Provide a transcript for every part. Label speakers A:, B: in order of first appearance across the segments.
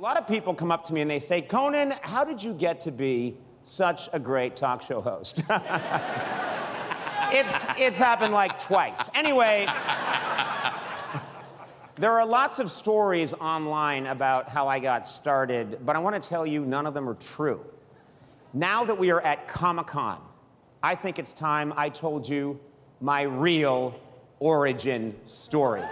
A: A lot of people come up to me and they say, Conan, how did you get to be such a great talk show host? it's, it's happened like twice. Anyway, there are lots of stories online about how I got started, but I want to tell you none of them are true. Now that we are at Comic Con, I think it's time I told you my real origin story.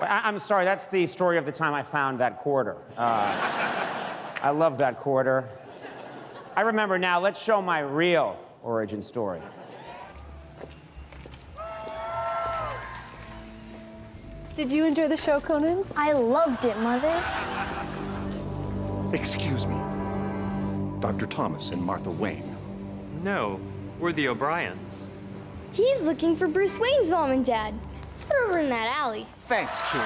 A: Wait, I, am sorry, that's the story of the time I found that quarter. Uh, I love that quarter. I remember now, let's show my real origin story.
B: Did you enjoy the show, Conan?
C: I loved it, Mother.
D: Excuse me. Dr. Thomas and Martha Wayne.
E: No, we're the O'Briens.
C: He's looking for Bruce Wayne's mom and dad. They're over in that alley.
D: Thanks, kid.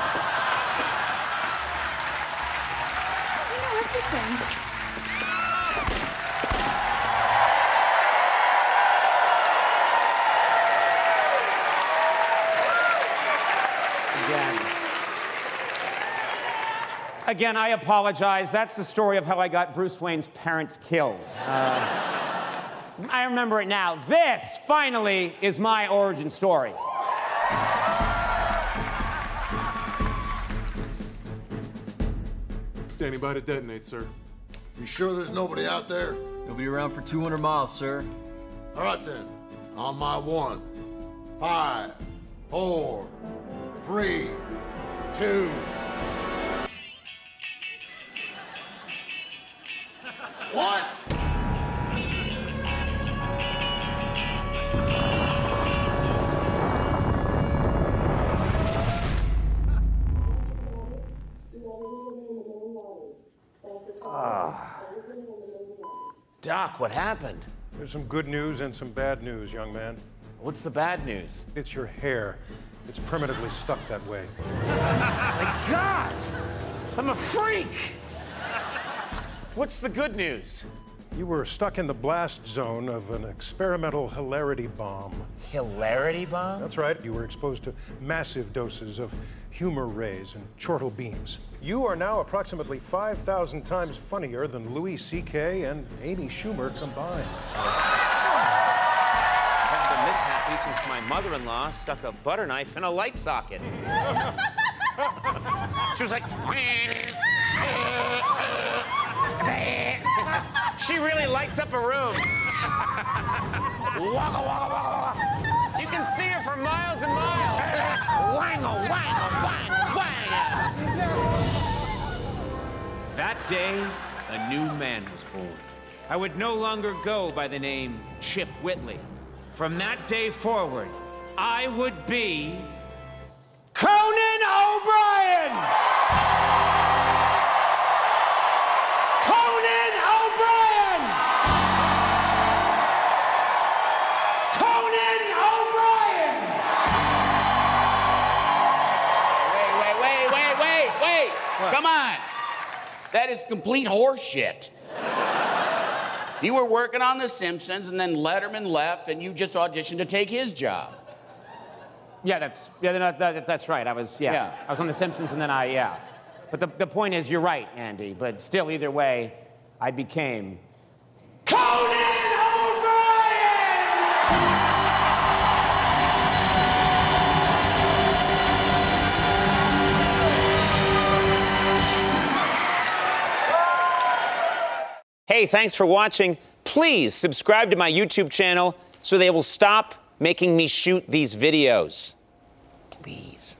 C: Yeah, look at them.
A: Again. Again, I apologize. That's the story of how I got Bruce Wayne's parents killed. Uh, I remember it now. This, finally, is my origin story.
F: Standing by to detonate, sir.
G: You sure there's nobody out there?
H: Nobody around for 200 miles, sir.
G: All right then. On my one, five, four, three, two. Ah.
A: Doc, what happened?
F: There's some good news and some bad news, young man.
A: What's the bad news?
F: It's your hair. It's primitively stuck that way.
A: My God! I'm a freak! What's the good news?
F: You were stuck in the blast zone of an experimental hilarity bomb.
A: Hilarity bomb?
F: That's right. You were exposed to massive doses of humor rays and chortle beams. You are now approximately 5,000 times funnier than Louis C.K. and Amy Schumer combined.
A: I haven't been this happy since my mother-in-law stuck a butter knife in a light socket. she was like, she really lights up a room. wagga, wagga, wagga, wagga. You can see her for miles and miles. Wango, wango, wang, wang.
I: That day, a new man was born. I would no longer go by the name Chip Whitley. From that day forward, I would be.
A: Conan O'Brien!
J: Come on. That is complete horseshit. you were working on The Simpsons, and then Letterman left, and you just auditioned to take his job.
A: Yeah, that's yeah, that, that, that's right. I was yeah,
J: Yeah.
A: I was on The Simpsons, and then I yeah. But the, the point is, you're right, Andy. But still, either way, I became Hey, thanks for watching. Please subscribe to my YouTube channel so they will stop making me shoot these videos. Please.